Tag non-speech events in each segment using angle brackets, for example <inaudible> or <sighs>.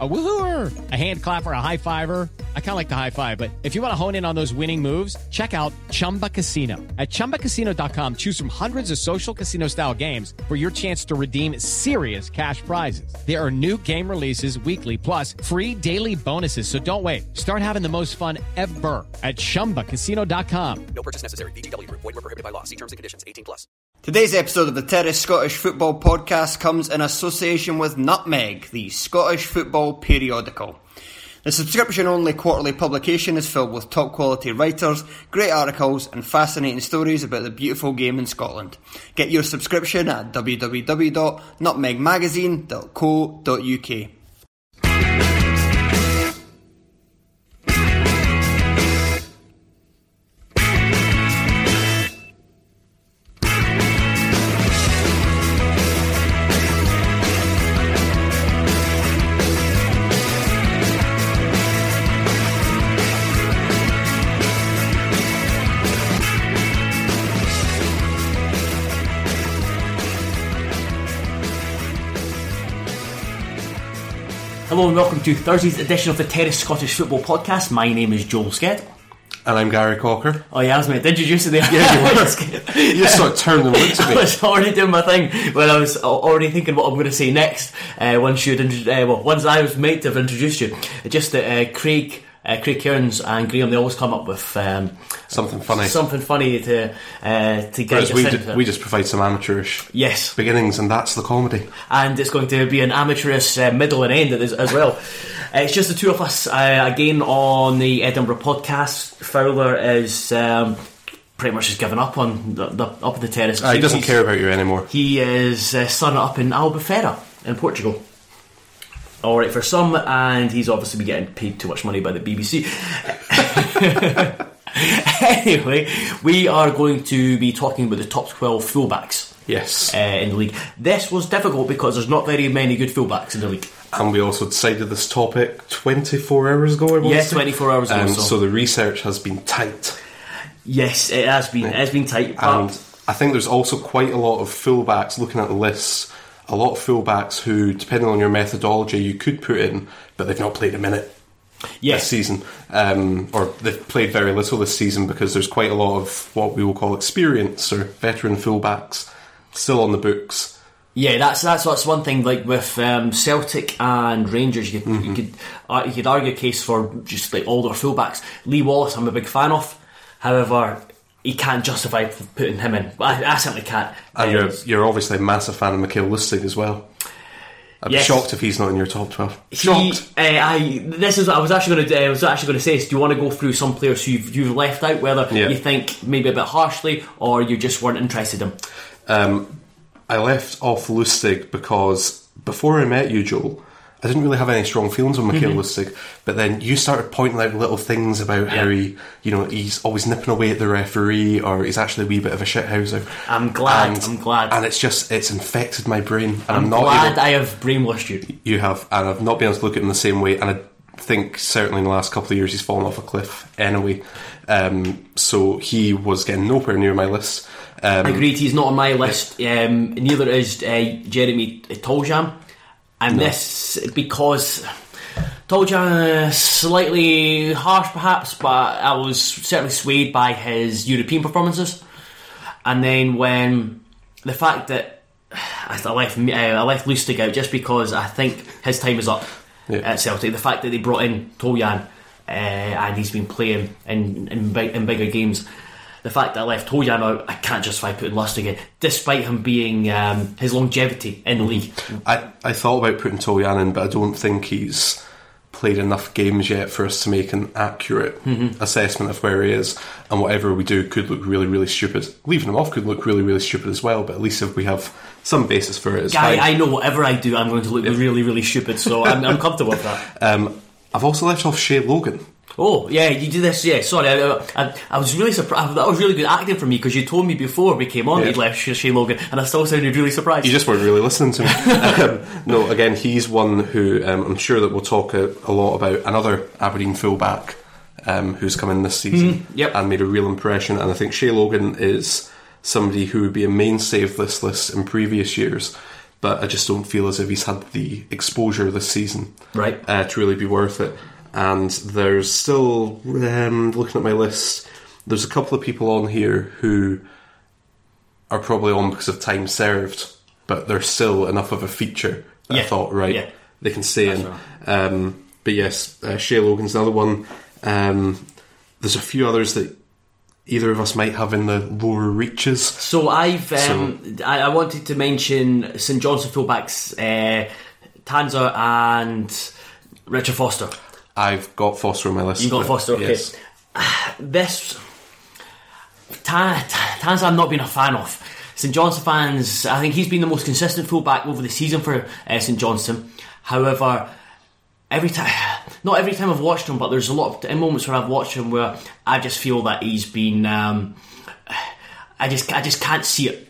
A woohooer, a hand clapper, a high fiver. I kind of like the high five, but if you want to hone in on those winning moves, check out Chumba Casino. At ChumbaCasino.com, choose from hundreds of social casino style games for your chance to redeem serious cash prizes. There are new game releases weekly, plus free daily bonuses. So don't wait. Start having the most fun ever at ChumbaCasino.com. No purchase necessary. VGW Group. Void were prohibited by law. See terms and conditions. 18 plus. Today's episode of the Terrace Scottish Football Podcast comes in association with Nutmeg, the Scottish football periodical. The subscription only quarterly publication is filled with top quality writers, great articles, and fascinating stories about the beautiful game in Scotland. Get your subscription at www.nutmegmagazine.co.uk. Hello and welcome to Thursday's edition of the Terrace Scottish Football Podcast. My name is Joel Sked. And I'm Gary Cocker. Oh yeah, I was meant to introduce you there. Yeah, you <laughs> were. you just sort of turned and looked at I me. was already doing my thing when I was already thinking what I'm going to say next. Uh, once you'd uh, well, once I was meant to have introduced you, just that uh, Craig, uh, Craig Kearns and Graham, they always come up with um, Something funny. something funny to uh, to us we, into. we just provide some amateurish yes, beginnings, and that's the comedy. and it's going to be an amateurish uh, middle and end as, as well. Uh, it's just the two of us uh, again on the Edinburgh podcast. Fowler is um, pretty much just given up on the, the up the terrace. Uh, he doesn't care about you anymore. He is uh, up in Albufeira in Portugal. All right for some, and he's obviously been getting paid too much money by the BBC. <laughs> anyway, we are going to be talking about the top twelve fullbacks Yes. uh, in the league. This was difficult because there's not very many good fullbacks in the league. and we also decided this topic 24 hours ago, I Yeah, 24 hours ago, Um, so- so the research has been tight. Yes, it has been. It has been tight, but And I think there's also quite a lot of fullbacks looking at the lists. A lot of fullbacks who, depending on your methodology, you could put in, but they've not played a minute yes, this season, um, or they've played very little this season because there's quite a lot of what we will call experience or veteran fullbacks still on the books. Yeah, that's that's that's one thing. Like with um, Celtic and Rangers, you could Mm-hmm. you could uh, you could argue a case for just like older fullbacks. Lee Wallace, I'm a big fan of. However, he can't justify putting him in. I, I certainly can't. And Um, you're, you're obviously a massive fan of Mikael Lustig as well. I'd Yes. be shocked if he's not in your top 12. he, Shocked! uh, I this is what I was actually going to I was actually going to say. Is do you want to go through some players who you've, you've left out, whether Yeah. you think maybe a bit harshly or you just weren't interested in? Um, I left off Lustig because before I met you, Joel, I didn't really have any strong feelings on Mikael Lustig. But then you started pointing out little things about how he, you know, he's always nipping away at the referee, or he's actually a wee bit of a shithouser. I'm glad, I'm glad. And it's just it's infected my brain, and I'm, I'm, not glad able. I have brainwashed you. you have, and I've not been able to look at him the same way. And I think certainly in the last couple of years he's fallen off a cliff anyway. Um, so he was getting nowhere near my list. Um, Agreed, he's not on my list. Um, neither is uh, Jeremy Toljan. And this because Toljan is slightly harsh, perhaps, but I was certainly swayed by his European performances. And then when the fact that <sighs> I left uh, I left Lustig out just because I think his time is up Yeah. at Celtic. The fact that they brought in Toljan uh, and he's been playing in in, big, in bigger games. The fact that I left Toljan out, I can't justify putting Lustig in, despite him being um, his longevity in the league. I, I thought about putting Toljan in, but I don't think he's played enough games yet for us to make an accurate Mm-hmm. assessment of where he is. And whatever we do could look really, really stupid. Leaving him off could look really, really stupid as well, but at least if we have some basis for it, Guy, fine. I know whatever I do, I'm going to look really, really stupid, so I'm, I'm comfortable with that. <laughs> Um, I've also left off Shay Logan. Oh yeah, you did this. Yeah, sorry, I, I, I was really surprised. That was really good acting from me because you told me before we came on Yeah. that you'd left Sh- Shane Logan, and I still sounded really surprised. You just weren't really listening to me. <laughs> um, no, again, he's one who um, I'm sure that we'll talk a, a lot about. Another Aberdeen fullback um, who's come in this season Mm-hmm. yep. and made a real impression. And I think Shay Logan is somebody who would be a mainstay of this list in previous years. But I just don't feel as if he's had the exposure this season Right. uh, to really be worth it. And there's still, um, looking at my list, there's a couple of people on here who are probably on because of time served, but they're still enough of a feature that I thought, right, yeah. they can stay in. right. Um, but yes, uh, Shay Logan's another one. Um, there's a few others that either of us might have in the lower reaches. So I've um, I, I wanted to mention St Johnstone fullbacks uh, Tanser and Richard Foster. I've got Foster on my list. You've got Foster, okay. yes. <sighs> This Tanser I've not been a fan of. St Johnstone fans, I think he's been the most consistent fullback over the season for uh, St Johnstone. However, every time, <sighs> not every time I've watched him, but there's a lot of moments where I've watched him where I just feel that he's been. Um, <sighs> I just, I just can't see it.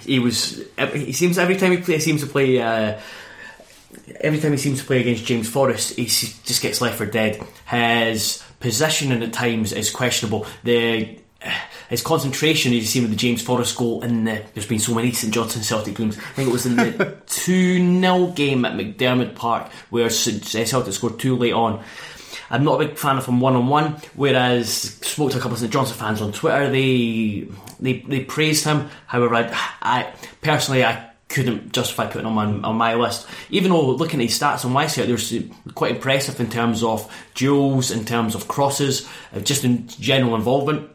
He was. He seems every time he plays, he seems to play. Uh, every time he seems to play against James Forrest, he just gets left for dead. His positioning at times is questionable. The <sighs> his concentration, as you see with the James Forrest goal, and the, there's been so many St Johnstone Celtic games. I think it was in the <laughs> 2 0 game at McDiarmid Park where St- uh, Celtic scored two late on. I'm not a big fan of him one on one. Whereas spoke to a couple of St Johnstone fans on Twitter, they they they praised him. However, I, I personally I couldn't justify putting him on, on my list. Even though looking at his stats on my site, they're quite impressive in terms of duels, in terms of crosses, uh, just in general involvement.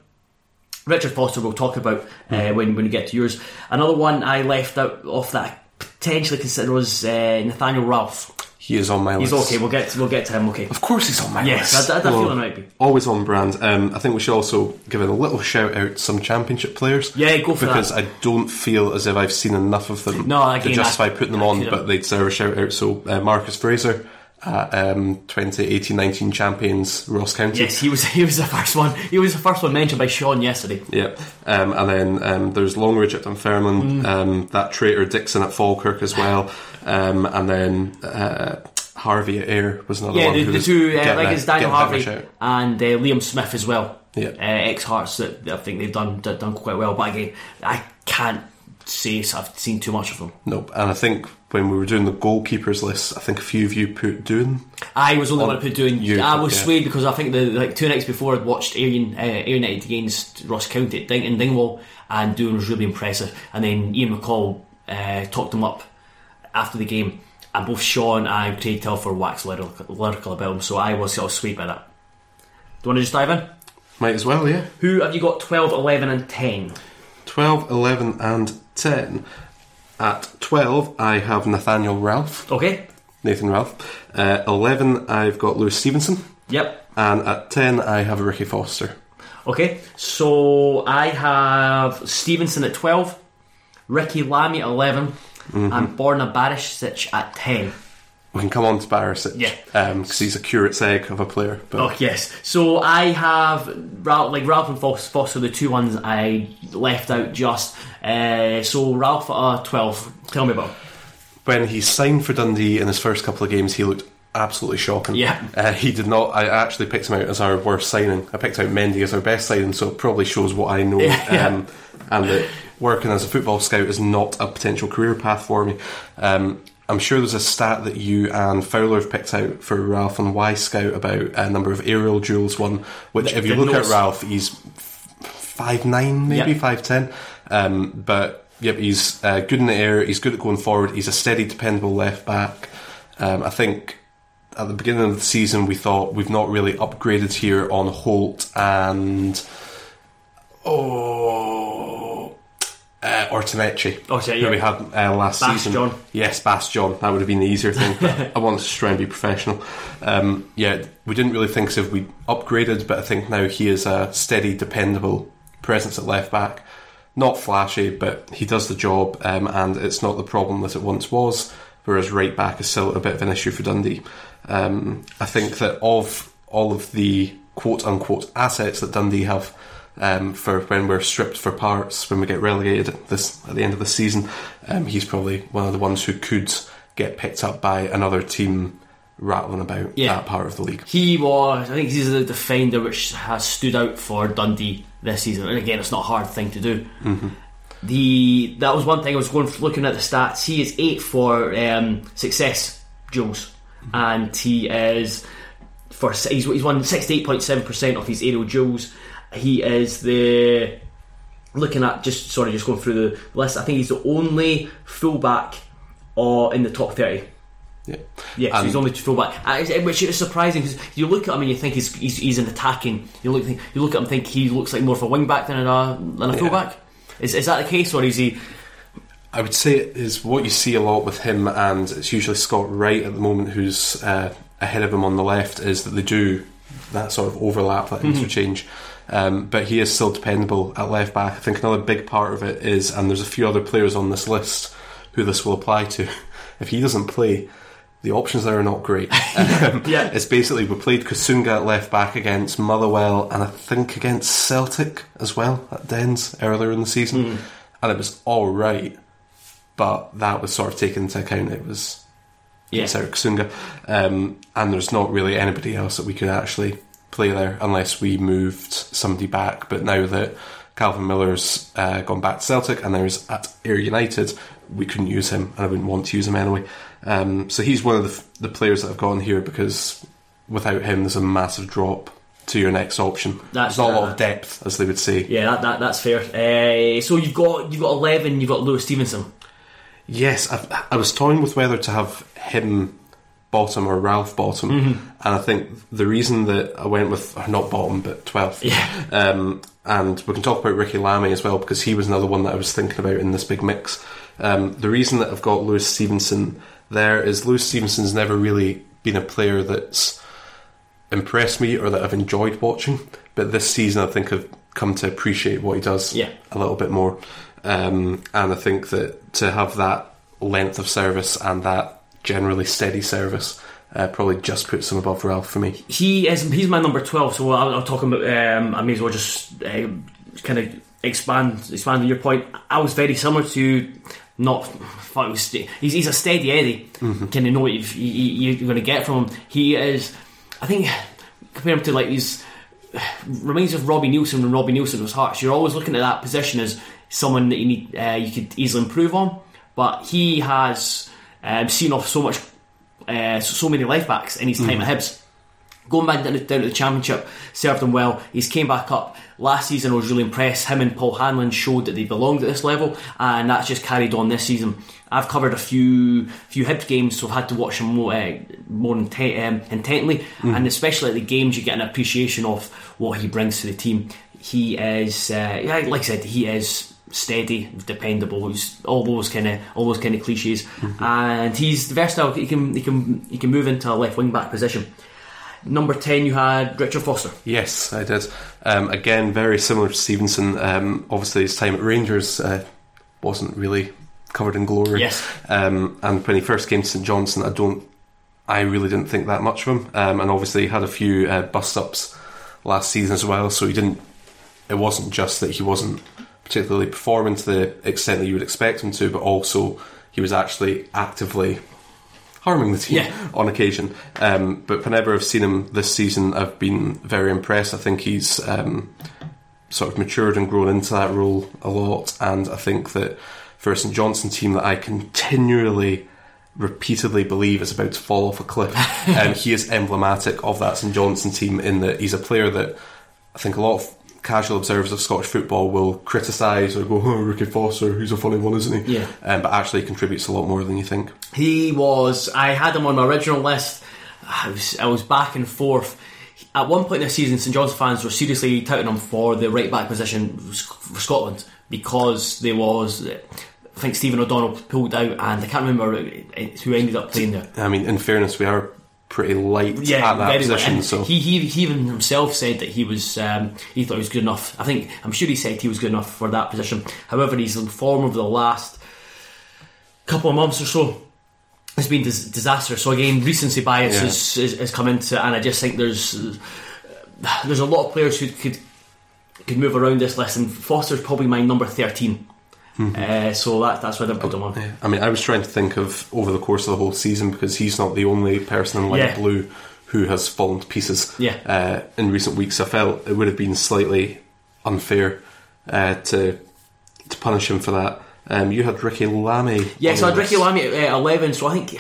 Richard Foster we'll talk about uh, when when we get to yours. Another one I left out off that I potentially consider was uh, Nathaniel Ralph. He is on my list. He's okay. We'll get to, we'll get to him. Okay. Of course, he's on my Yes, list. I- I- I feel Well, it might be. Always on brand. Um, I think we should also give it a little shout out to some championship players. Yeah, go for it. because that. I don't feel as if I've seen enough of them No, again, to justify I- putting them I on, couldn't- but they deserve a shout out. So uh, Marcus Fraser, uh, um, 2018-19 champions Ross County. Yes, he was. <laughs> He was the first one. He was the first one mentioned by Sean yesterday. Yeah, um, and then um, there's Longridge at Dunfermline, Mm. um, that traitor Dixon at Falkirk as well, um, and then uh, Harvie at Ayr was another Yeah, one. the, who the two, uh, like it's Daniel getting a bit Harvie of a shout. and uh, Liam Smith as well. Yeah. uh, ex Hearts that, I think they've done done done quite well. But again, I can't say I've seen too much of them. Nope, and I think when we were doing the goalkeepers list, I think a few of you put Doohan. I was only On- one to put doing. you- I was yeah. swayed because I think the like two nights before I'd watched Ayr, uh, United against Ross County at Ding- in Dingwall, and Doohan was really impressive. And then Ian McCall uh, talked him up after the game, and both Sean and Craig Telfer waxed lyrical, lyrical about him. So I was sort of swayed by that. Do you want to just dive in? Might as well, yeah. Who have you got 12, 11, and 10? 12, 11, and 10. At 12, I have Nathaniel Ralph, Okay. Nathan Ralph. Uh, 11, I've got Lewis Stevenson. Yep. And at 10, I have Ricky Foster. Okay. So I have Stevenson at 12, Ricki Lamie at 11, and Borna Barisic at 10. We can come on to Barisic. Yeah. Because he's a curate's egg of a player. But Oh yes. So I have Ralph, like Ralph and Fos- Foster, the two ones I left out just. Uh, so Ralph at uh, 12. Tell me about. when he signed for Dundee in his first couple of games, he looked absolutely shocking. Yeah. Uh, he did not. I actually picked him out as our worst signing. I picked out Mendy as our best signing, so it probably shows what I know. <laughs> Yeah. Um, and that working as a football scout is not a potential career path for me. Um, I'm sure there's a stat that you and Fowler have picked out for Ralph on Wyscout about a number of aerial duels won, which if you look at Ralph, he's five nine, maybe Yep. five ten. Um, but yep, he's uh, good in the air. He's good at going forward. He's a steady, dependable left back. Um, I think at the beginning of the season we thought we've not really upgraded here on Holt and oh uh, Aurtenetxe. Oh, yeah, who we had uh, last season. Bastion. Yes, Bass John. That would have been the easier thing. <laughs> I wanted to try and be professional. Um, yeah, we didn't really think if we upgraded, but I think now he is a steady, dependable presence at left back. Not flashy, but he does the job, um, and it's not the problem that it once was. Whereas right back is still a bit of an issue for Dundee. Um, I think that of all of the quote unquote assets that Dundee have um, for when we're stripped for parts, when we get relegated at this at the end of the season, um, he's probably one of the ones who could get picked up by another team rattling about Yeah. that part of the league. He was, I think he's the defender which has stood out for Dundee this season. And again, it's not a hard thing to do. The that was one thing I was going looking at the stats. He is eight for um, success duels, and he is for he's, he's won sixty eight point seven percent of his aerial duels. He is the looking at just sorry, just going through the list. I think he's the only fullback uh, in the top thirty. Yeah, Yes, And- he's only fullback, uh, it's- which is surprising because you look at him and you think he's he's, he's an attacking. You look you look at him and think he looks like more of a wing back than a than a fullback. Is is that the case, or is he? I would say it is what you see a lot with him, and it's usually Scott Wright at the moment who's uh, ahead of him on the left. Is that they do that sort of overlap, that interchange. Um, but he is still dependable at left back. I think another big part of it is, and there's a few other players on this list who this will apply to. <laughs> If he doesn't play, the options there are not great. <laughs> Um, Yeah. It's basically we played Kusunga at left back against Motherwell and I think against Celtic as well at Dens earlier in the season, and it was all right, but that was sort of taken into account. It was Yeah. Eric Kusunga, um, and there's not really anybody else that we could actually play there unless we moved somebody back. But now that Calvin Miller's uh, gone back to Celtic and there's at Ayr United, we couldn't use him, and I wouldn't want to use him anyway. Um, so he's one of the, the players that I've gone here because without him, there's a massive drop to your next option. That's- there's not a lot of depth, as they would say. Yeah, that, that that's fair. Uh, so you've got you've got eleven. You've got Lewis Stevenson. Yes, I, I was toying with whether to have him bottom or Ralph bottom, Mm-hmm. and I think the reason that I went with not bottom but twelfth, Yeah. um, and we can talk about Ricki Lamie as well because he was another one that I was thinking about in this big mix. Um, the reason that I've got Lewis Stevenson there is Lewis Stevenson's never really been a player that's impressed me or that I've enjoyed watching, but this season I think I've come to appreciate what he does Yeah. a little bit more. Um, and I think that to have that length of service and that generally steady service uh, probably just puts him above Ralph for me. He is he's my number twelve. So I'll, I'll talk about. Um, I may as well just uh, kind of expand expand on your point. I was very similar to not. was he's, he's a steady Eddie. Kind of know what you've, you, you're going to get from him. He is. I think compare him to like these reminds me of Robbie Neilson when Robbie Neilson was Hearts. You're always looking at that position as someone that you need uh, you could easily improve on, but he has um, seen off so much, uh, so, many left backs in his time at Hibs. Going back down to, down to the championship served him well. He's came back up last season. I was really impressed. Him and Paul Hanlon showed that they belonged at this level, and that's just carried on this season. I've covered a few few Hibs games, so I've had to watch them more uh, more intent, um, intently, and especially at the games, you get an appreciation of what he brings to the team. He is, uh, yeah, like I said, he is steady, dependable. He's all those kind of all those kind of cliches, and he's versatile. He can he can he can move into a left wing back position. Number ten, you had Richard Foster. Yes, I did. Um, again, very similar to Stevenson. Um, obviously, his time at Rangers uh, wasn't really covered in glory. Yes. Um, and when he first came to St Johnstone, I don't, I really didn't think that much of him. Um, and obviously, he had a few uh, bust ups last season as well. So he didn't. It wasn't just that he wasn't particularly performing to the extent that you would expect him to, but also he was actually actively harming the team Yeah. on occasion. Um, but whenever I've seen him this season, I've been very impressed. I think he's um, sort of matured and grown into that role a lot, and I think that for a St Johnstone team that I continually, repeatedly believe is about to fall off a cliff, <laughs> um, he is emblematic of that St Johnstone team in that he's a player that I think a lot of casual observers of Scottish football will criticise or go, oh, Ricky Foster, he's a funny one, isn't he? Yeah. Um, but actually contributes a lot more than you think. He was. I had him on my original list. I was, I was back and forth. At one point in the season, St John's fans were seriously touting him for the right back position for Scotland because there was. I think Stephen O'Donnell pulled out, and I can't remember who ended up playing there. I mean, in fairness, we are pretty light Yeah, at that position. light. So he, he he even himself said that he was um, he thought he was good enough. I think I'm sure he said he was good enough for that position. However, his form over the last couple of months or so has been dis- disastrous. So again, recency bias Yeah. has, has, has come into, it, and I just think there's there's a lot of players who could could move around this list, and Foster's probably my number 13 Uh, so that, that's why I put him on. I mean, I was trying to think of over the course of the whole season because he's not the only person in light Yeah. blue who has fallen to pieces. Yeah. Uh, in recent weeks, I felt it would have been slightly unfair uh, to to punish him for that. Um, you had Ricki Lamie. Yeah, so I had Ricky. Lamie at uh, 11, so I think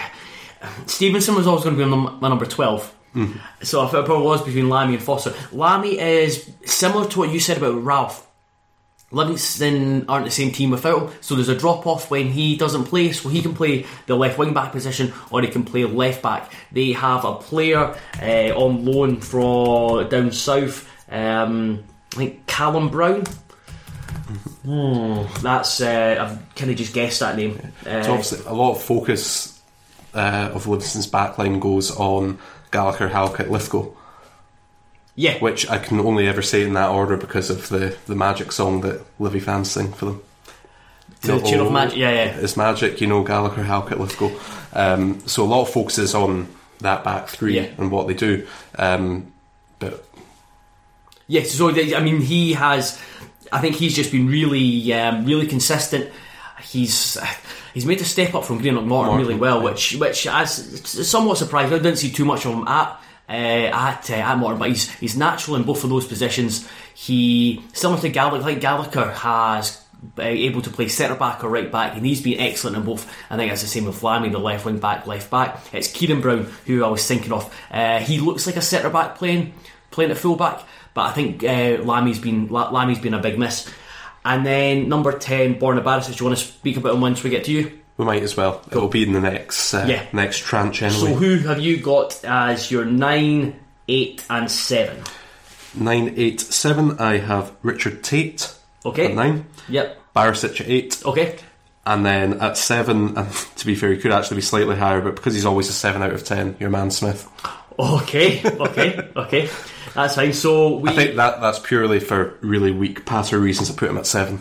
uh, Stevenson was always going to be on my number 12. So I thought it probably was between Lamie and Foster. Lamie is similar to what you said about Ralph. Livingston aren't the same team without him, so there's a drop off when he doesn't play. So he can play the left wing back position or he can play left back. They have a player uh, on loan from down south, um, I think Callum Brown. Hmm, that's uh, I've kind of just guessed that name. Uh, So obviously, a lot of focus uh, of Livingston's backline goes on Gallagher, Halkett, Lithgow, yeah, which I can only ever say in that order because of the, the magic song that Livy fans sing for them. to the tune of magic. Yeah, yeah. It's magic, you know, Gallagher, Halkett, Lithgow. Um, so a lot of focus is on that back three Yeah. and what they do. Um, but Yes, so I mean, he has. I think he's just been really, um, really consistent. He's he's made a step up from Greenock Morton really well, which which as somewhat surprised. I didn't see too much of him at. Uh, at uh, at Morton, but he's he's natural in both of those positions. He similar to Gallagher, like Gallagher has uh, able to play centre back or right back, and he's been excellent in both. I think that's the same with Lamie, the left wing back, left back. It's Ciaron Brown who I was thinking of. Uh, he looks like a centre back playing playing at full back, but I think uh, Lamie's been La- Lamie's been a big miss. And then number ten, Borna Barisic. Do you want to speak about him once we get to you? We might as well. It'll be in the next uh, Yeah. next tranche anyway. So who have you got as your nine, eight, and seven? nine, eight, seven. I have Richard Tait Okay. at nine, Yep. Barisic at eight, Okay. and then at seven. And <laughs> to be fair, he could actually be slightly higher, but because he's always a seven out of ten, your man Smith. Okay. Okay. <laughs> okay. That's fine. So we I think that that's purely for really weak passer reasons. I put him at seven.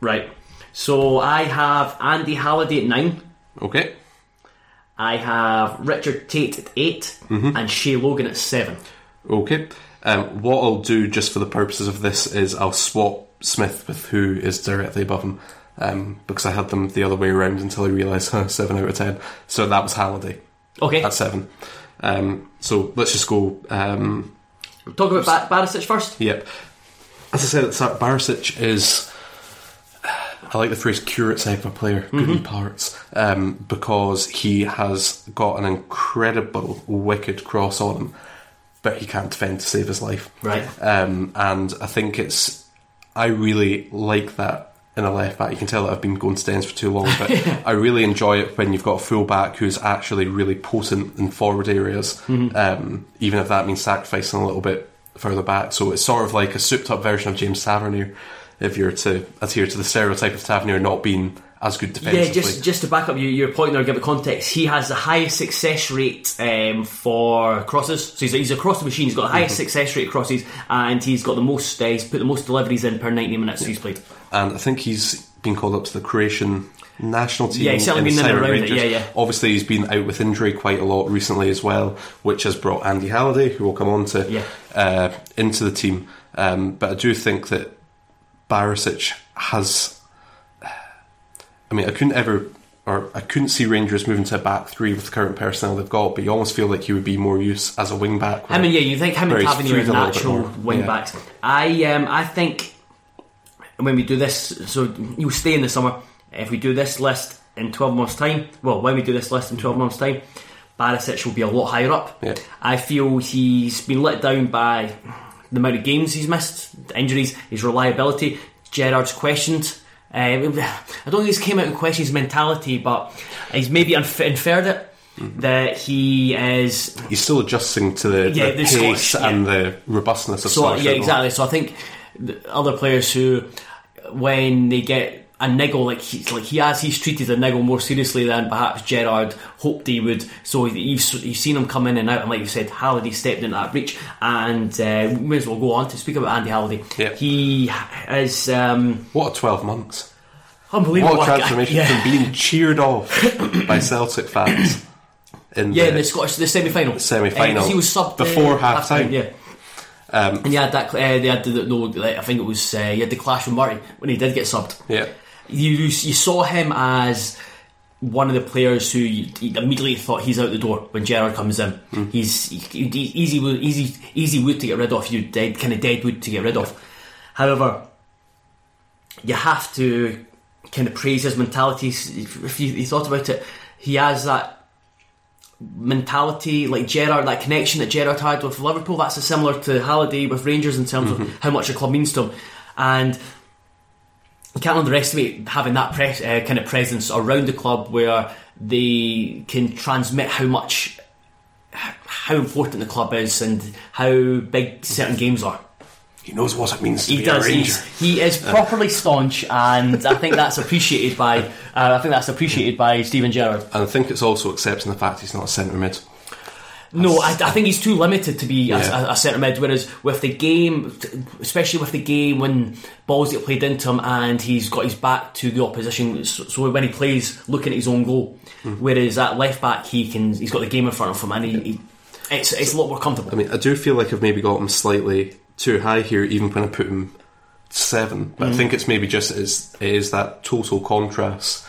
right. So I have Andy Halliday at nine. Okay. I have Richard Tait at 8 Mm-hmm. and Shea Logan at seven. Okay. Um, what I'll do, just for the purposes of this, is I'll swap Smith with who is directly above him, um, because I had them the other way around until I realised huh, seven out of ten. So that was Halliday Okay. at seven. Um, so let's just go. Um, Talk about ba- Barisic first. yep. As I said at the start, Barisic is. I like the phrase "curate's egg of a player," good in parts, um, because he has got an incredible wicked cross on him, but he can't defend to save his life. Right. Um, and I think it's. I really like that in a left back. You can tell that I've been going to for too long, but <laughs> I really enjoy it when you've got a full back who's actually really potent in forward areas, um, even if that means sacrificing a little bit further back. So it's sort of like a souped up version of James Tavernier, if you're to adhere to the stereotype of Tavernier not being as good defensively. Yeah, just just to back up your, your point there, give it context. He has the highest success rate um, for crosses. So he's a, he's a cross machine. He's got the highest Mm-hmm. success rate crosses, and he's got the most. Uh, he's put the most deliveries in per ninety minutes he's played. and I think he's been called up to the Croatian national team. Yeah, he's certainly been in and around it, Rangers. yeah, yeah. Obviously, he's been out with injury quite a lot recently as well, which has brought Andy Halliday, who will come on to, Yeah. uh, into the team. Um, but I do think that Barisic has. I mean, I couldn't ever. Or I couldn't see Rangers moving to a back three with the current personnel they've got, but you almost feel like he would be more use as a wing back. I mean, yeah, you think him Where and Tavernier are freed a little bit natural wing Yeah. backs. I um, I think when we do this, so you'll stay in the summer. If we do this list in twelve months' time, well, when we do this list in twelve months' time, Barisic will be a lot higher up. Yeah. I feel he's been let down by the amount of games he's missed, the injuries, his reliability. Gerrard's questioned. Uh, <sighs> I don't think he's came out and questioned his mentality, but he's maybe inf- inferred it that he is He's still adjusting to the, Yeah, the the pace Scottish, yeah. and the robustness of So Scottish yeah, football. exactly. So I think the other players who, when they get a niggle, like he's like he has, he's treated a niggle more seriously than perhaps Gerrard hoped he would. So you've you've seen him come in and out, and like you said, Halliday stepped into that breach, and uh, we may as well go on to speak about Andy Halliday. Yeah. He is um, What a 12 months. unbelievable. What transformation <laughs> yeah. from being cheered off by Celtic fans in Yeah, the, in the Scottish the semi final. Semi-final. he was subbed Before uh, half-time. Yeah. and you had that. Uh, they had the, no, I think it was uh, you had the clash with Murray when he did get subbed. Yeah. You you saw him as one of the players who immediately thought he's out the door when Gerrard comes in. Mm. He's he, he- easy wood- easy easy wood to get rid of. You dead kind of dead wood to get rid of. However, you have to kind of praise his mentality. If you, you thought about it, he has that mentality like Gerrard, that connection that Gerrard had with Liverpool. That's similar to Halliday with Rangers in terms of mm-hmm. how much the club means to him, and you can't underestimate having that pres- uh, kind of presence around the club where they can transmit how much how important the club is and how big certain games are. He knows what it means to He be does. a Ranger. He is properly staunch, and I think that's appreciated by. Uh, I think that's appreciated by Steven Gerrard. And I think it's also accepting the fact he's not a centre mid. No, I, I think he's too limited to be a, Yeah. a, a centre mid. Whereas with the game, especially with the game when balls get played into him and he's got his back to the opposition, so, so when he plays, looking at his own goal. Hmm. Whereas at left back, he can he's got the game in front of him and he, he it's it's a lot more comfortable. I mean, I do feel like I've maybe got him slightly too high here, even when I put him seven. But I hmm. think it's maybe just is it is that total contrast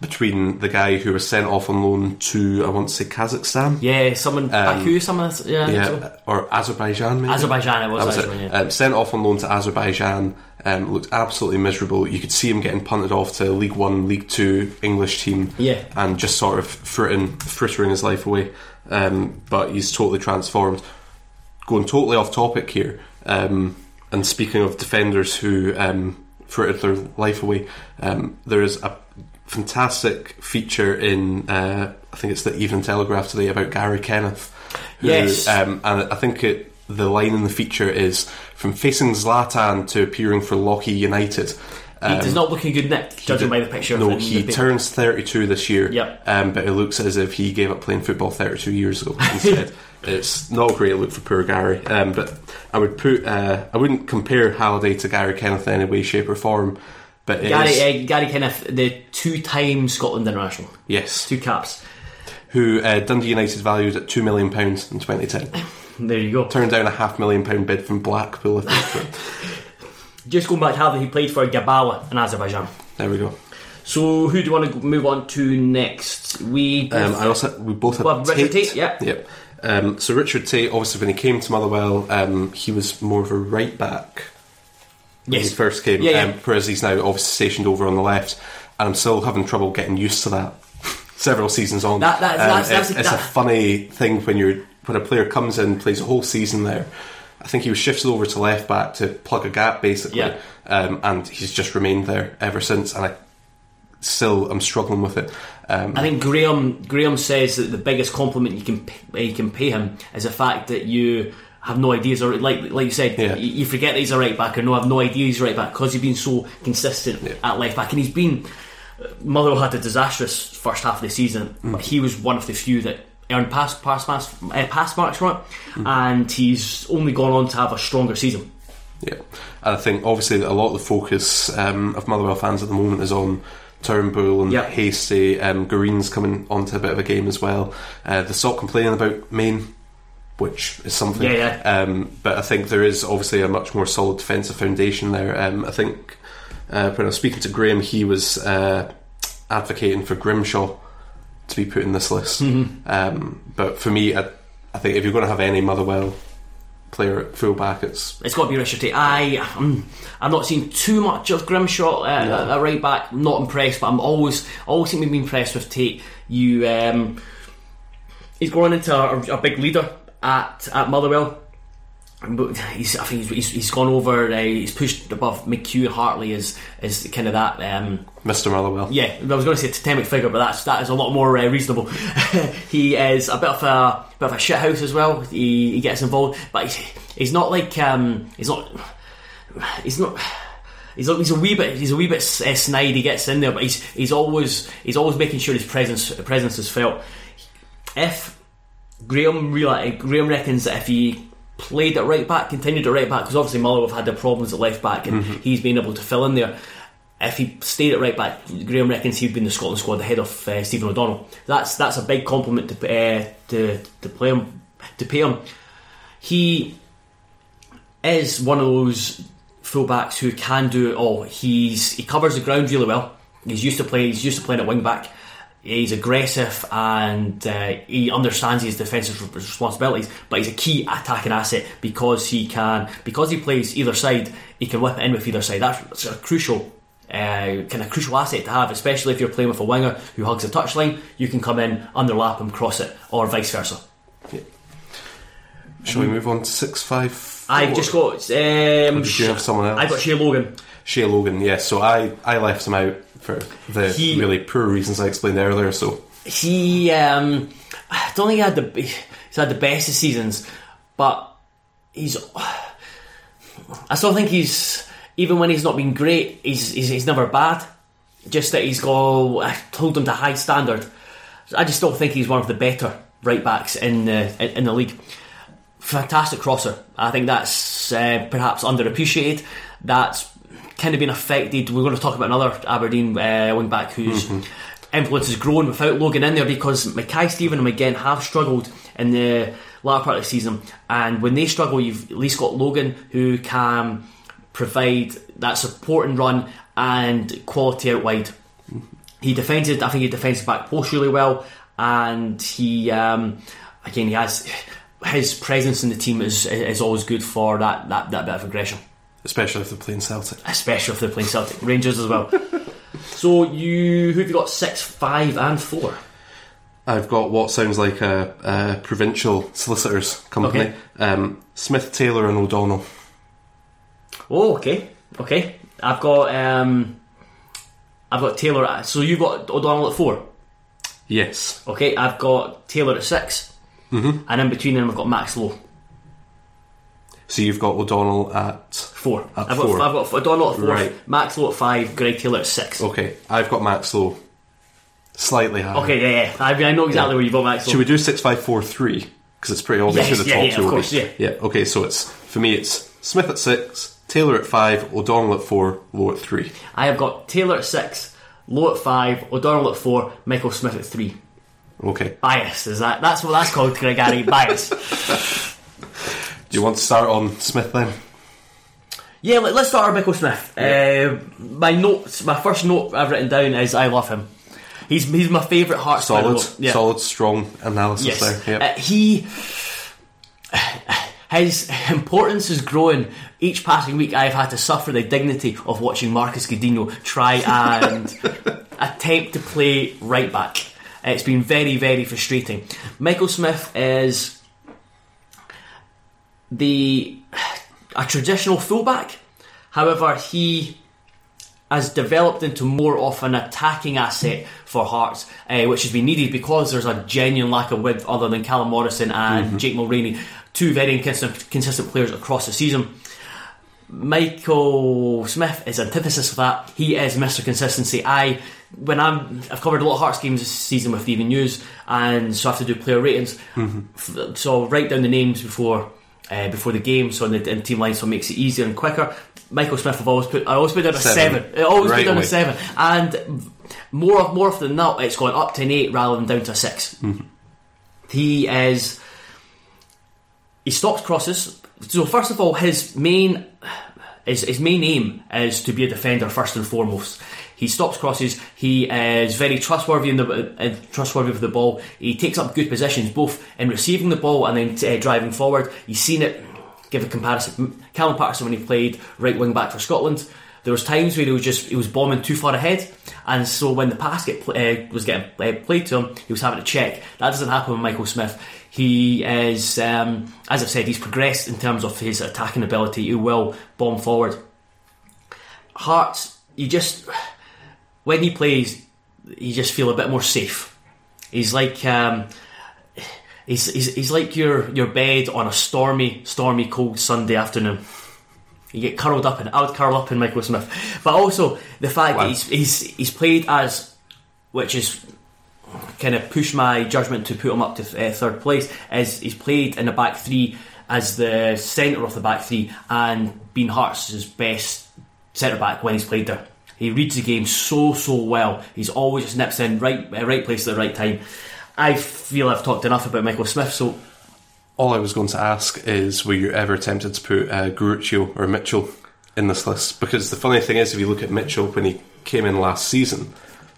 between the guy who was sent off on loan to I want to say Kazakhstan, yeah, someone Baku, someone yeah, yeah, or Azerbaijan, maybe Azerbaijan, it was was Azerbaijan, it. yeah. Um, sent off on loan to Azerbaijan. Um, looked absolutely miserable. You could see him getting punted off to League One, League Two English team, Yeah. and just sort of frittering, frittering his life away. Um, but he's totally transformed. Going totally off topic here, um, and speaking of defenders who um, frittered their life away, um, there is a fantastic feature in uh, I think it's the Evening Telegraph today about Gary Kenneth. Who, Yes. um, and I think it, the line in the feature is from facing Zlatan to appearing for Lochee United. he does not look in good nick, judging by the picture. No, he turns 32 this year. Yep. Um, but it looks as if he gave up playing football 32 years ago instead. <laughs> it's not a great look for poor Gary. Um, but I would put, uh, I wouldn't compare Halliday to Gary Kenneth in any way, shape, or form. But Gary, is- uh, Gary Kenneth, the two-time Scotland international, yes, two caps. who uh, Dundee United valued at two million pounds in 2010. <laughs> There you go. Turned down a half million pound bid from Blackpool. I think. <laughs> but Just going back to how he played for Gabala in Azerbaijan. there we go. So who do you want to move on to next? We Um, I also we both had Well, Richard Tait. Tait, yeah. Yep. Um, so Richard Tait, obviously, when he came to Motherwell, um, he was more of a right back when yes. he first came. Yeah, yeah. Um, whereas he's now obviously stationed over on the left, and I'm still having trouble getting used to that. <laughs> Several seasons on, That- that- Um, that's- that's- it's, it's a funny thing when you're when a player comes in, plays a whole season there. I think he was shifted over to left back to plug a gap, basically, Yeah. um, and he's just remained there ever since. And I still am struggling with it. Um, I think Graham Graham says that the biggest compliment you can pay, you can pay him is the fact that you have no ideas or like like you said Yeah. you, you forget that he's a right back or no I have no idea he's a right back because he's been so consistent Yeah. at left back and he's been Motherwell had a disastrous first half of the season Mm. but he was one of the few that earned pass pass pass, uh, pass marks from it Mm. and he's only gone on to have a stronger season Yeah, and I think obviously a lot of the focus um, of Motherwell fans at the moment is on Turnbull and Yeah. Hastie. Um, Green's coming onto a bit of a game as well. Uh, they stopped complaining about Main, which is something. Yeah, Um, but I think there is obviously a much more solid defensive foundation there. Um, I think uh, when I was speaking to Graham, he was uh, advocating for Grimshaw to be put in this list. Mm-hmm. Um, but for me, I, I think if you're going to have any Motherwell player at fullback, it's It's got to be Richard Tait. I, I'm, I'm not seeing too much of Grimshaw uh, at, at right back. I'm not impressed, but I'm always, always seem to be impressed with Tait. You, um, he's growing into a, a big leader at at Motherwell. he's, I think he's, he's, gone over. Uh, he's pushed above McHugh Hartley as is kind of that. Um, Mr. Motherwell. yeah, I was going to say totemic figure, but that's that is a lot more uh, reasonable. <laughs> he is a bit of a bit of a shit house as well. He, he gets involved, but he's, he's not like um, he's not he's not. He's, he's a wee bit he's a wee bit uh, snide. He gets in there, but he's he's always he's always making sure his presence presence is felt. If Graham reali Graham reckons that if he played at right back, continued at right back, because obviously Motherwell have had the problems at left back, and he's been able to fill in there. If he stayed at right back, Graham reckons he'd be in the Scotland squad ahead of uh, Stephen O'Donnell. That's that's a big compliment to uh, to to play him to pay him. He is one of those fullbacks who can do it all. He's he covers the ground really well. He's used to play. He's used to playing at wing back. He's aggressive and uh, he understands his defensive responsibilities. But he's a key attacking asset because he can because he plays either side. He can whip it in with either side. That's a crucial. Uh, kind of crucial asset to have, especially if you're playing with a winger who hugs the touchline. You can come in, underlap him, cross it, or vice versa. Shall we move on to six five? I've just got. Um, did you have someone else? I've got Shay Logan. Shay Logan. Yes. so I I left him out for the He- really poor reasons I explained earlier. So He, um, I don't think he had the he's had the best of seasons, but he's. I still think he's even when he's not been great, he's he's, he's never bad. Just that he's got I hold him to high standard. I just don't think he's one of the better right backs in the in, in the league. Fantastic crosser. I think that's uh, perhaps underappreciated. That's kind of been affected. We're going to talk about another Aberdeen uh, wing back whose influence has grown without Logan in there because Mackay-Steven and McGinn have struggled in the latter part of the season. And when they struggle, you've at least got Logan who can provide that support and run and quality out wide. He defends it. I think he defends back post really well, and he um, again he has his presence in the team is is always good for that that, that bit of aggression, especially if they're playing Celtic. especially if they're playing Celtic Rangers as well. <laughs> so you who have you got six, five, and four? I've got what sounds like a, a provincial solicitors company. Okay. Um, Smith, Taylor, and O'Donnell. Oh, okay, okay. I've got um, I've got Taylor. At, so you've got O'Donnell at four. Yes. Okay, I've got Taylor at 6 mm-hmm. and in between them I've got Max Lowe. So you've got O'Donnell at Four. At I've four. got I've got O'Donnell at four, Right. Max Lowe at five, Greg Taylor at six. Okay, I've got Max Lowe slightly higher. Okay, yeah, yeah. I, I know exactly where you've got Max Lowe. Should we do six five four three? Because it's pretty obvious Yes, who the yeah, top yeah, two of course, yeah. Yeah. Okay, so it's for me it's Smith at six, Taylor at five, O'Donnell at four, Lowe at three. I have got Taylor at six, Lowe at five, O'Donnell at four, Michael Smith at three. Okay. Bias is that? That's what that's called, Gregary. Bias. <laughs> Do you want to start on Smith then? Yeah, let, us start with Michael Smith. Uh, my notes, my first note I've written down is I love him. He's he's my favourite Hearts. Solid, Yeah. solid, strong analysis Yes. there. Yep. Uh, he his importance is growing. Each passing week, I've had to suffer the dignity of watching Marcus Godinho try <laughs> and attempt to play right back. It's been very, very frustrating. Michael Smith is the a traditional fullback. However, he has developed into more of an attacking asset for Hearts, uh, which has been needed because there's a genuine lack of width other than Callum Morrison and Jake Mulraney, two very inconsistent consistent players across the season. Michael Smith is antithesis of that. He is Mr. Consistency. I when I'm I've covered a lot of Hearts games this season with the Even News, and so I have to do player ratings. F- So I'll write down the names before uh, before the game, so in the in team line, so it makes it easier and quicker. Michael Smith, I've always put I always put down a Seven. seven. I always Right put down away. a seven, and more more often than not, it's gone up to an eight rather than down to a 6 He is he stops crosses. So first of all, his main his, his main aim is to be a defender first and foremost. He stops crosses. He is very trustworthy in the uh, trustworthy with the ball. He takes up good positions both in receiving the ball and then uh, driving forward. You've seen it. Give a comparison. Callum Paterson when he played right wing back for Scotland. there was times where he was just he was bombing too far ahead, and so when the pass get, uh, was getting uh, played to him, he was having to check. That doesn't happen with Michael Smith. He is, um, as I've said, he's progressed in terms of his attacking ability. He will bomb forward. Hearts, you just when he plays, you just feel a bit more safe. He's like um, he's, he's he's like your your bed on a stormy, stormy, cold Sunday afternoon. You get curled up in. I would curl up in Michael Smith, but also the fact Wow. that he's he's he's played as, which is kind of pushed my judgment to put him up to uh, third place. Is he's played in the back three as the centre of the back three and been Hearts' best centre back when he's played there. He reads the game so so well. He's always just nips in right uh, right place at the right time. I feel I've talked enough about Michael Smith, so All I was going to ask is, were you ever tempted to put uh, or Mitchell in this list? Because the funny thing is, if you look at Mitchell when he came in last season,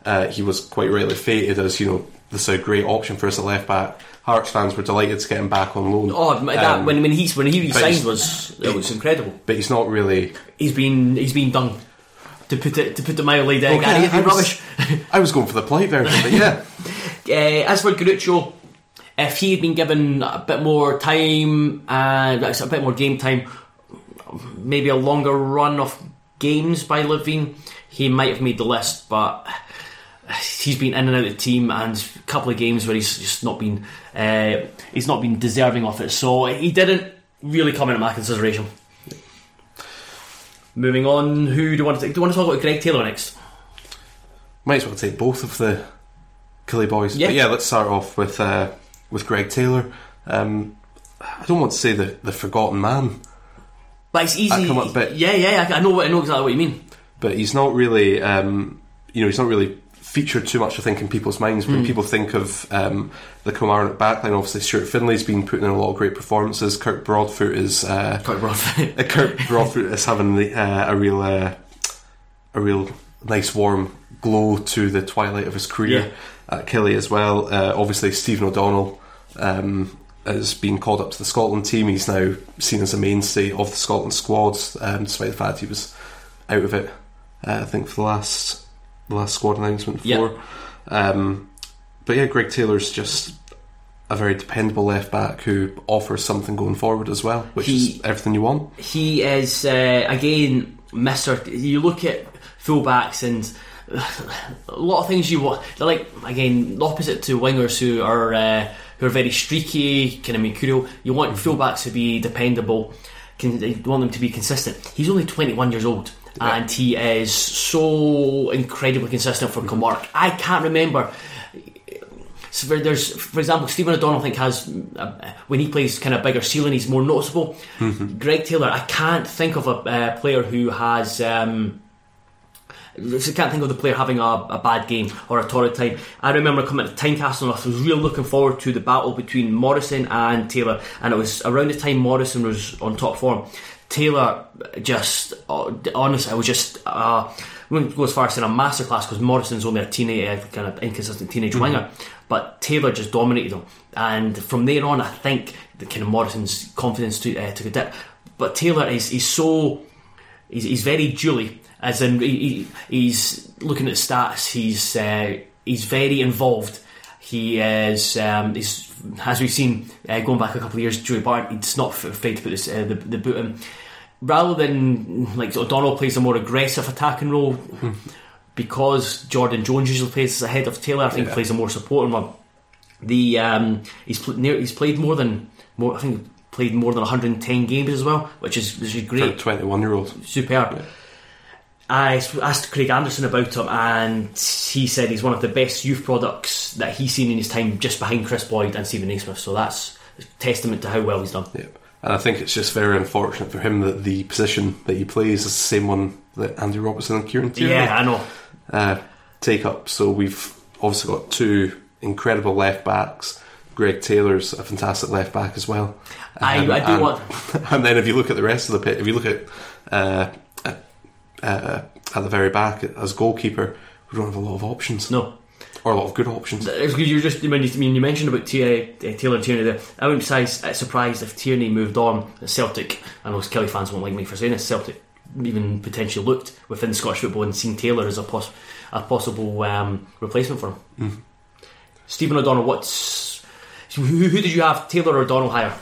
uh, he was quite rightly fated as you know this is a great option for us at left back. Hearts fans were delighted to get him back on loan. oh that Um, when when he's when he he's- was it was incredible. but he's not really. He's been he's been done. To put it to put it mildly, uh, Gary, you've I was, rubbish. <laughs> I was going for the polite version, but yeah. Uh, <laughs> as for Garuccio, if he had been given a bit more time and a bit more game time, maybe a longer run of games by Levein, he might have made the list. But he's been in and out of the team, and a couple of games where he's just not been uh, he's not been deserving of it. So he didn't really come into my consideration. Moving on, who do you want to take? Do you want to talk about Greg Taylor next? Might as well take both of the Killie boys. Yeah. But yeah, let's start off with uh, with Greg Taylor. Um, I don't want to say the, the forgotten man, But it's easy. I come up a bit- Yeah, yeah, I know. what- I know exactly what you mean. but he's not really, um, you know, he's not really featured too much. I think in people's minds when people think of um, the Kilmarnock backline. Obviously, Stuart Findlay's been putting in a lot of great performances. Kirk Broadfoot is uh, Quite rough. uh, Kirk Broadfoot is having the, uh, a real uh, a real nice warm glow to the twilight of his career Yeah. at Killie as well. Uh, obviously, Stephen O'Donnell um, has been called up to the Scotland team. He's now seen as a mainstay of the Scotland squad, um, despite the fact he was out of it. Uh, I think for the last the last squad announcement for. Um, but yeah, Greg Taylor's just a very dependable left back who offers something going forward as well, which He- is everything you want. he is uh, again Mister. You look at fullbacks and a lot of things you want. They're like again opposite to wingers who are uh, who are very streaky, kind of mercurial. You want fullbacks to be dependable. Can, you want them to be consistent. He's only twenty one years old. And he is so incredibly consistent for Kilmarnock. I can't remember so for, there's, for example, Stephen O'Donnell I think has uh, when he plays kind of bigger ceiling, he's more noticeable. Greg Taylor, I can't think of a uh, player who has. Um, I can't think of the player having a, a bad game or a torrid time. I remember coming to Tynecastle and I was really looking forward to the battle between Morrison and Taylor, and it was around the time Morrison was on top form. Taylor just, uh, honestly, I was just. Uh, I wouldn't go as far as saying a masterclass because Morrison's only a teenage, uh, kind of inconsistent teenage winger, but Taylor just dominated him. And from there on, I think the kind of Morrison's confidence to, uh, took a dip. But Taylor is he's so he's, he's very Julie, as in he, he- he's looking at stats. He's uh, he's very involved. He is um, he's as we've seen uh, going back a couple of years. Joey Barton, he's not afraid to put this, uh, the the boot in. Rather than like O'Donnell plays a more aggressive attacking role, because Jordan Jones usually plays ahead of Taylor. I think he plays a more supporting one. The um, he's pl- near, he's played more than more. I think played more than 110 games as well, which is which is great a 21 year old. superb. I asked Craig Anderson about him, and he said he's one of the best youth products that he's seen in his time, just behind Kris Boyd and Steven Naismith. So that's a testament to how well he's done. Yeah. And I think it's just very unfortunate for him that the position that he plays is the same one that Andy Robertson and Kieran Tierney Yeah, I know. uh, take up. So we've obviously got two incredible left backs. Greg Taylor's a fantastic left back as well. I- Um, I do and, want- <laughs> And then if you look at the rest of the pit, if you look at uh, at, uh, at the very back as goalkeeper, we don't have a lot of options. No. Or a lot of good options. It's because you just when you, when you mentioned about T- uh, Taylor Tierney there, I wouldn't be surprised, uh, surprised if Tierney moved on at Celtic. I know Killie fans won't like me for saying this. Celtic even potentially looked within Scottish football and seen Taylor as a, poss- a possible um, replacement for him. Mm-hmm. Stephen O'Donnell, what's who, who did you have? Taylor or O'Donnell higher?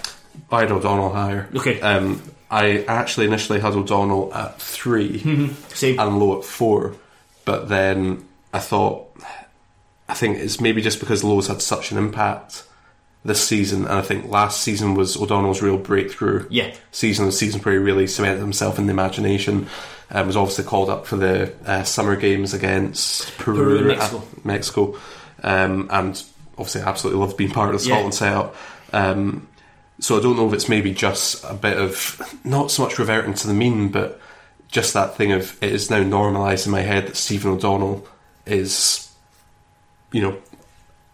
I had O'Donnell higher. Okay. Um, I actually initially had O'Donnell at 3 Mm-hmm. And Lowe at four, but then I thought, I think it's maybe just because Lowe's had such an impact this season, and I think last season was O'Donnell's real breakthrough Yeah. season, the season where he really cemented himself in the imagination. Um, was obviously called up for the uh, summer games against Peru, Peru and Mexico. Mexico, um, and obviously absolutely loved being part of the Yeah. Scotland setup. Um, so I don't know if it's maybe just a bit of not so much reverting to the mean, but just that thing of it is now normalised in my head that Stephen O'Donnell is, you know,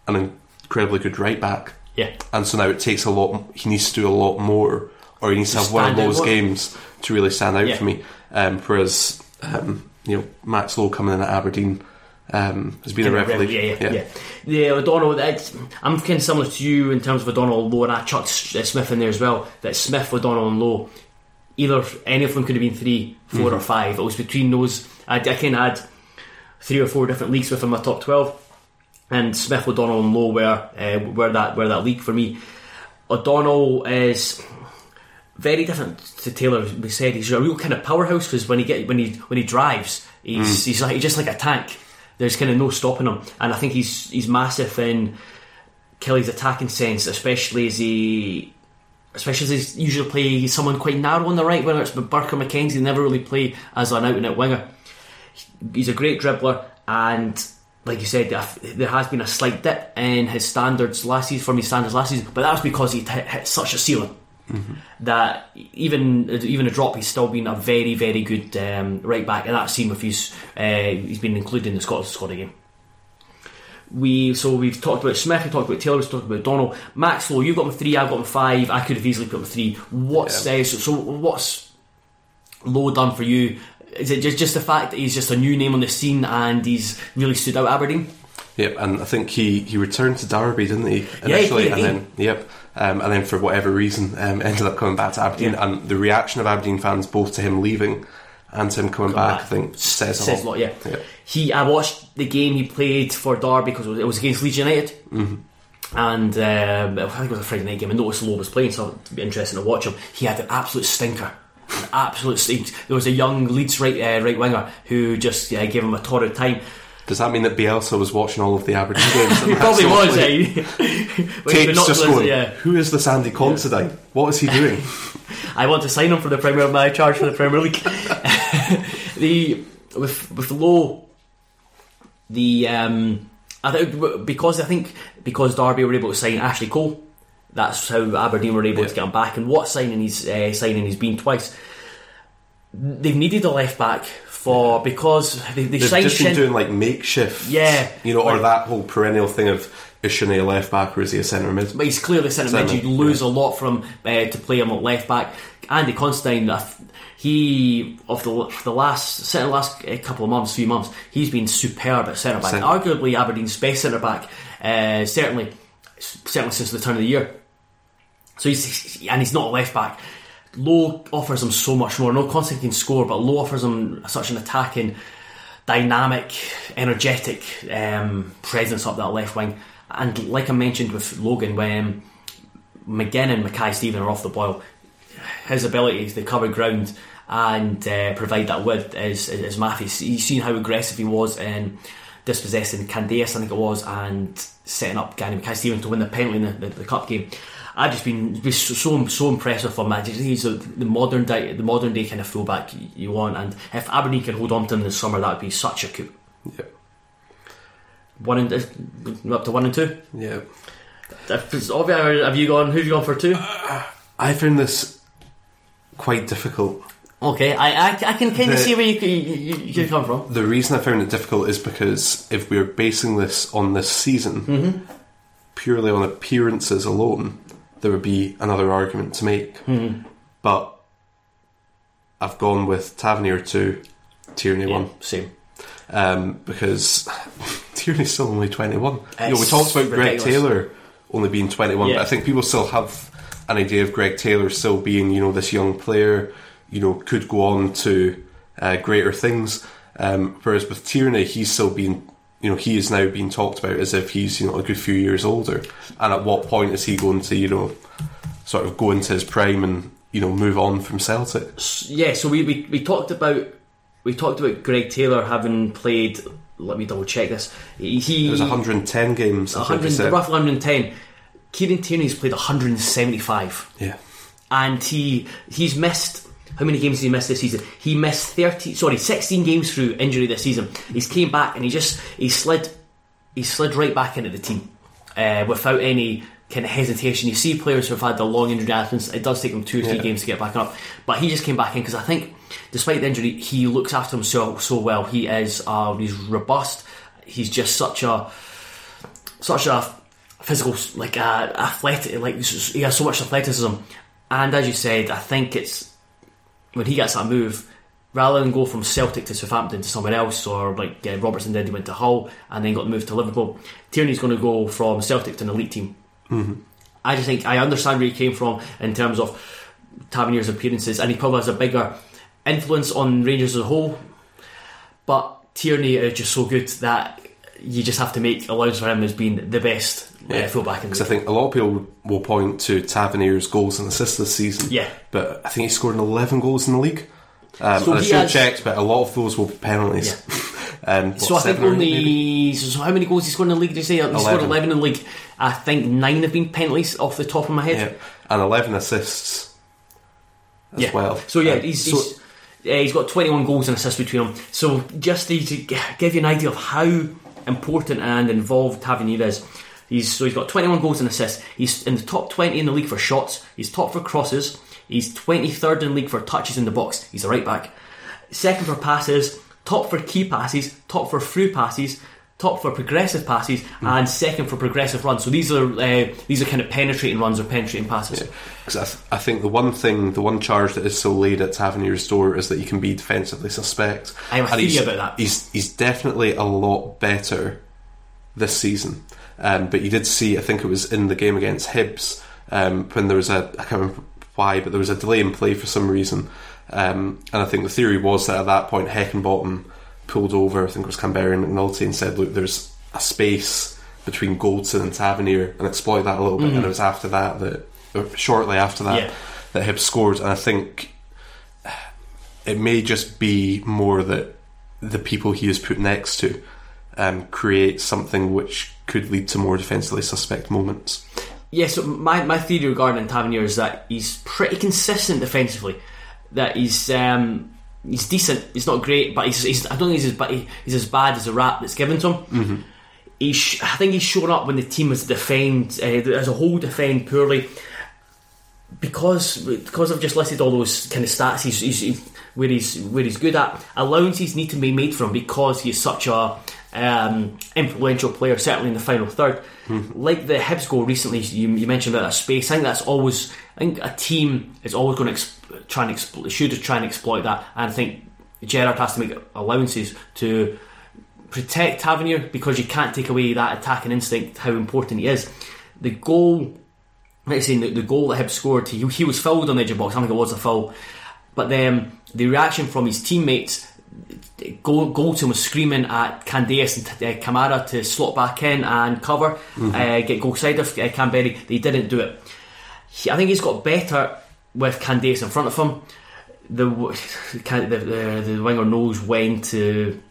an incredibly good right back. Yeah. And so now it takes a lot. He needs to do a lot more, or he needs to To have one of those games to really stand out Yeah. for me. Um, whereas, um, you know, Max Lowe coming in at Aberdeen um, has been a revelation. Yeah, yeah, yeah. Yeah, O'Donnell, I'm kind of similar to you in terms of O'Donnell, Lowe, and I chucked uh, Smith in there as well. That Smith, O'Donnell, and Lowe, either any of them could have been three, 4 or five. It was between those. I, I of had three or four different leagues within my top 12, and Smith, O'Donnell, and Lowe were, uh, were, that, were that league for me. O'Donnell is very different to Taylor. We said he's a real kind of powerhouse because when he get when he when he drives, he's he's like he's just like a tank. There's kind of no stopping him, and I think he's he's massive in Killie's attacking sense, especially as he. Especially as he usually play someone quite narrow on the right, whether it's Burke or McKenzie, never really play as an out and out winger. He's a great dribbler, and like you said, there has been a slight dip in his standards last season, from his standards last season, but that was because he hit such a ceiling that even even a drop, he's still been a very very good um, right back, and that's seen with his uh, he's been included in the Scotland squad game. We so we've talked about Smith, we talked about Taylor, we talked about Donald, Max Lowe. You've got him three, I've got him five. I could have easily put him three. What's uh, so, so what's Lowe done for you? Is it just just the fact that he's just a new name on the scene and he's really stood out Aberdeen? Yep, and I think he, he returned to Derby, didn't he? Yeah, he Initially, and then yep, um, and then for whatever reason, um, <laughs> ended up coming back to Aberdeen. Yeah. And the reaction of Aberdeen fans, both to him leaving and to him coming back, I think says, a says a lot. Yeah. Yep. He, I watched the game he played for Derby because it was, against Leeds United, mm-hmm. and um, I think it was a Friday night game. I noticed Lowe was playing, so it'd be interesting to watch him. He had an absolute stinker. An absolute stink. There was a young Leeds right uh, right winger who just uh, gave him a torrid time. Does that mean that Bielsa was watching all of the Aberdeen games? <laughs> He probably was. When he Tapes knocked just us, going. yeah. Who is this Andy Considine? What is he doing? <laughs> I want to sign him for the Premier my charge for the Premier League. <laughs> the with with Lowe, the um, I think because I think because Derby were able to sign Ashley Cole, that's how Aberdeen were able Yeah. to get him back. And what signing he's uh, signing he's been twice. They've needed a left back for because they, they They've just been Shin- doing like makeshift, Yeah. you know, or Like- that whole perennial thing of is Shinnie a left back or is he a centre mid? But he's clearly centre mid. Centre, You lose a lot from uh, to play him at left back. Andy Considine, uh, he of the the last certainly the last uh, couple of months, few months, he's been superb at centre back. Centre. Arguably Aberdeen's best centre back. Uh, certainly, certainly since the turn of the year. So he's and he's not a left back. Lowe offers him so much more. No Considine can score, but Lowe offers him such an attacking, dynamic, energetic um, presence up that left wing. And like I mentioned with Logan, when McGinn and Mackay-Steven are off the boil, his ability to cover ground and uh, provide that width is, is, is. You've seen how aggressive he was in dispossessing Candeias, I think it was, and setting up Gary Mackay-Steven to win the penalty in the, the, the cup game. I've just been, so so so impressed with him. man. He's a, the modern day, the modern day kind of fullback you, want, and if Aberdeen can hold on to him this summer, that would be such a coup. Yeah, One and uh, up to one and two. yeah. If it's obvious, have you gone? Who've you gone for two? I found this quite difficult. Okay, I I, I can kind The- of see where you, you, you, you come from. The reason I found it difficult is because if we're basing this on this season, Mm-hmm. purely on appearances alone, there would be another argument to make. Mm-hmm. But I've gone with Tavernier 2, Tierney 1. Same. um, because <laughs> Tierney's still only 21. you know, we talked about Greg. Taylor only being 21, Yeah. but I think people still have an idea of Greg Taylor still being, you know, this young player, you know, could go on to uh, greater things. Um, whereas with Tierney, he's still being, you know, he is now being talked about as if he's, you know, a good few years older. And at what point is he going to, you know, sort of go into his prime and, you know, move on from Celtic? Yeah, so we, we, we talked about we talked about Greg Taylor having played. Let me double check this. He, It was 110 games. I think he 100, said. roughly 110. Kieran Tierney's played 175, Yeah. and he he's missed. How many games did he miss this season? He missed 30, sorry, 16 games through injury this season. He's came back and he just he slid he slid right back into the team uh, without any kind of hesitation. You see players who've had the long injury absence, it does take them two or three Yeah. games to get back up. But he just came back in because I think, despite the injury, he looks after himself so well. He is uh, he's robust. He's just such a such a physical, like uh, athletic, like he has so much athleticism. And as you said, I think it's when he gets that move, rather than go from Celtic to Southampton to somewhere else, or like uh, Robertson did, he went to Hull and then got moved to Liverpool. Tierney's going to go from Celtic to an elite team. I just think I understand where he came from in terms of Tavernier's appearances, and he probably has a bigger influence on Rangers as a whole. But Tierney is just so good that you just have to make allowance for him as being the best uh, fullback in the Because I think a lot of people will point to Tavernier's goals and assists this season. Yeah. But I think he scored 11 goals in the league. Um, So and I should have has- checked, but a lot of those were penalties. <laughs> um, what, So I think only. maybe? So how many goals he scored in the league? Did you say he scored 11. in the league? I think nine have been penalties off the top of my head. Yeah. And 11 assists as Yeah. well. So yeah, Um, he's, so- he's, yeah, he's got 21 goals and assists between them. So just to, to give you an idea of how important and involved Tavernier is. He's so he's got 21 goals and assists. He's in the top 20 in the league for shots. He's top for crosses. He's 23rd in the league for touches in the box. He's a right back. Second for passes. Top for key passes. Top for through passes. Top for progressive passes and second for progressive runs. So these are uh, these are kind of penetrating runs or penetrating passes. Because I, th- I think the one thing, the one charge that is so laid at Tavernier's door is that he can be defensively suspect. I have a theory about that. He's he's definitely a lot better this season. Um, but you did see, I think it was in the game against Hibs um, when there was a I can't remember why, but there was a delay in play for some reason. Um, and I think the theory was that at that point Heckingbottom pulled over. I think it was Kamberi and McNulty and said, "Look, there's a space between Goldson and Tavernier, and exploit that a little bit." And it was after that that, or shortly after that, Yeah. that Hibs scored. And I think it may just be more that the people he is put next to um, create something which could lead to more defensively suspect moments. Yeah, so my, my theory regarding Tavernier is that he's pretty consistent defensively. That he's um, he's decent. He's not great, but he's, he's I don't think he's as, ba- he's as bad as the rap that's given to him. He's, sh- I think he's shown up when the team has defend uh, as a whole defend poorly because because I've just listed all those kind of stats. He's, he's he, where he's where he's good at. Allowances need to be made for him because he's such a um, influential player, certainly in the final 3rd Like the Hibs goal recently, you, you mentioned about that space. I think that's always. I think a team is always going to try and exploit, should try and exploit that. And I think Gerrard has to make allowances to protect Tavernier because you can't take away that attacking instinct, how important he is. The goal, like saying the, the goal that Hibs scored, he, he was fouled on the edge of the box. I think it was a foul, but then the reaction from his teammates. Goal, Goldson was screaming at Candeias and uh, Kamara to slot back in and cover, uh, get goal side of uh, Kamberi. They didn't do it. He- I think he's got better with Candeias in front of him. The, <laughs> the, the the winger knows when to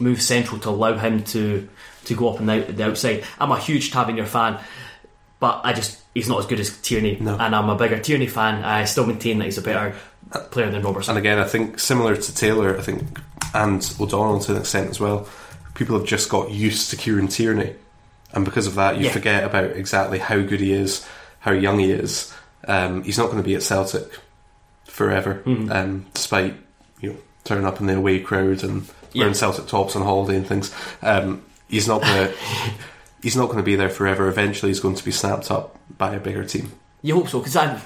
move central to allow him to to go up and out the outside. I'm a huge Tavernier fan, but I just he's not as good as Tierney, No. and I'm a bigger Tierney fan. I still maintain that he's a better player than Robertson. And again, I think similar to Taylor, I think, and O'Donnell to an extent as well, people have just got used to Kieran Tierney. And because of that, you Yeah. forget about exactly how good he is, how young he is. Um, he's not going to be at Celtic forever, Mm-hmm. um, despite you know turning up in the away crowd and Yeah. wearing Celtic tops on holiday and things. Um, he's not going <laughs> to. He's not going to be there forever. Eventually, he's going to be snapped up by a bigger team. You hope so, because I,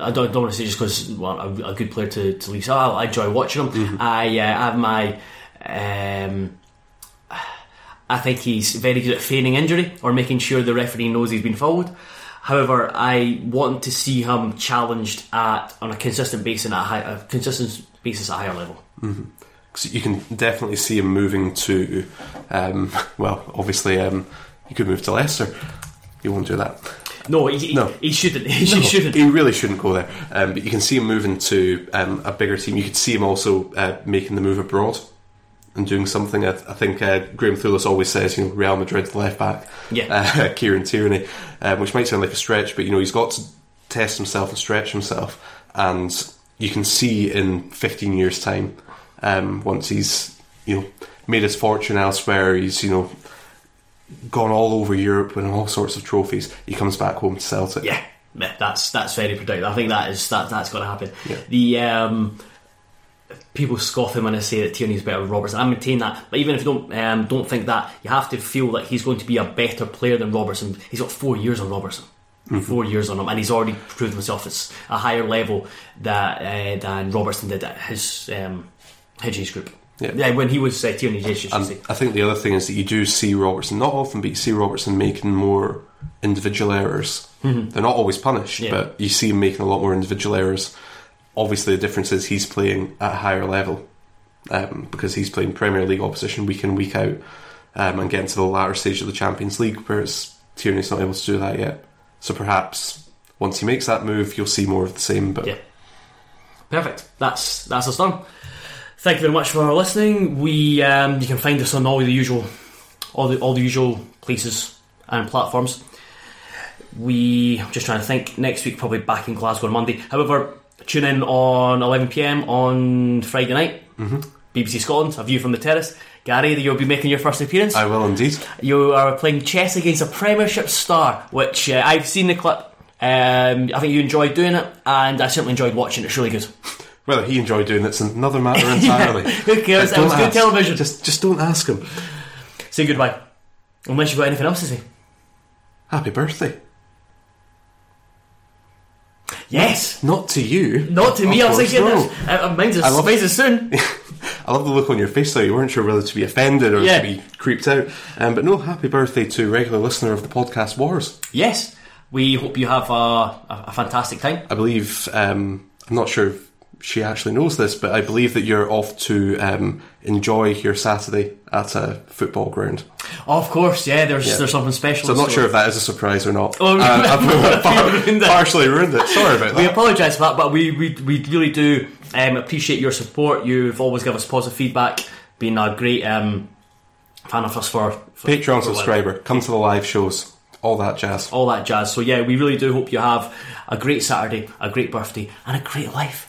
I don't, don't want to say just because well, a, a good player to, to leave. So I, I enjoy watching him. I uh, have my. Um, I think he's very good at feigning injury or making sure the referee knows he's been fouled. However, I want to see him challenged at on a consistent basis at a, high, a consistent basis at a higher level. 'Cause you can definitely see him moving to, um, <laughs> well, obviously, um, he could move to Leicester. He won't do that. No, he, he- No. he shouldn't. <laughs> He shouldn't. He really shouldn't go there. Um, but you can see him moving to um, a bigger team. You could see him also uh, making the move abroad and doing something. I, I think uh, Graham Thulis always says, you know, Real Madrid's left back, Yeah. uh, <laughs> Kieran Tierney, um, which might sound like a stretch, but you know he's got to test himself and stretch himself, and you can see in 15 years' time, um, once he's you know made his fortune elsewhere, he's you know gone all over Europe winning all sorts of trophies. He comes back home to Celtic. Yeah, yeah, that's that's very predictable. I think that is that that's going to happen. Yeah. The um, people scoff him when I say that Tierney's better than Robertson. I maintain that, but even if you don't um, don't think that, you have to feel that he's going to be a better player than Robertson. He's got four years on Robertson. Four years on him, and he's already proved himself at a higher level that uh, than Robertson did at his um, age group. Yeah. when he was uh, Tierney's age, I think the other thing is that you do see Robertson, not often, but you see Robertson making more individual errors. They're not always punished, Mm-hmm. Yeah. but you see him making a lot more individual errors. Obviously, the difference is he's playing at a higher level um, because he's playing Premier League opposition week in, week out, um, and getting to the latter stage of the Champions League, whereas Tierney's not able to do that yet. So perhaps once he makes that move, you'll see more of the same. But Yeah. Perfect. That's that's us done. Thank you very much for listening. We um, you can find us on all the usual all the all the usual places and platforms. We I'm just trying to think. Next week probably back in Glasgow on Monday. However, tune in on 11 pm on Friday night. Mm-hmm. BBC Scotland, a view from the terrace. Gary, you'll be making your first appearance. I will indeed. You are playing chess against a Premiership star, which uh, I've seen the clip. Um, I think you enjoyed doing it, and I certainly enjoyed watching it. It's really good. Whether he enjoyed doing it's another matter entirely. <laughs> Who cares? It was don't good television. Just, just don't ask him. Say goodbye. Unless you've got anything else to say. Happy birthday. Yes! Not to you. Not to me, Of I was not. this. Uh, mine's, I love- mine's is soon. <laughs> I love the look on your face though. You weren't sure whether to be offended or Yeah. to be creeped out. Um, but no, happy birthday to regular listener of the podcast Wars. yes, we hope you have a, a, a fantastic time. I believe, um, I'm not sure if she actually knows this, but I believe that you're off to um, enjoy your Saturday at a football ground. Oh, of course, yeah, there's Yeah. there's something special. So I'm not sure if that is a surprise or not. Oh, <laughs> <laughs> I've <laughs> ruined partially ruined it. Sorry about that. We apologise for that, but we, we, we really do um, appreciate your support. You've always given us positive feedback, been a great um, fan of us for, for Patreon for subscriber, come to the live shows, all that jazz. all that jazz. So yeah, we really do hope you have a great Saturday, a great birthday, and a great life.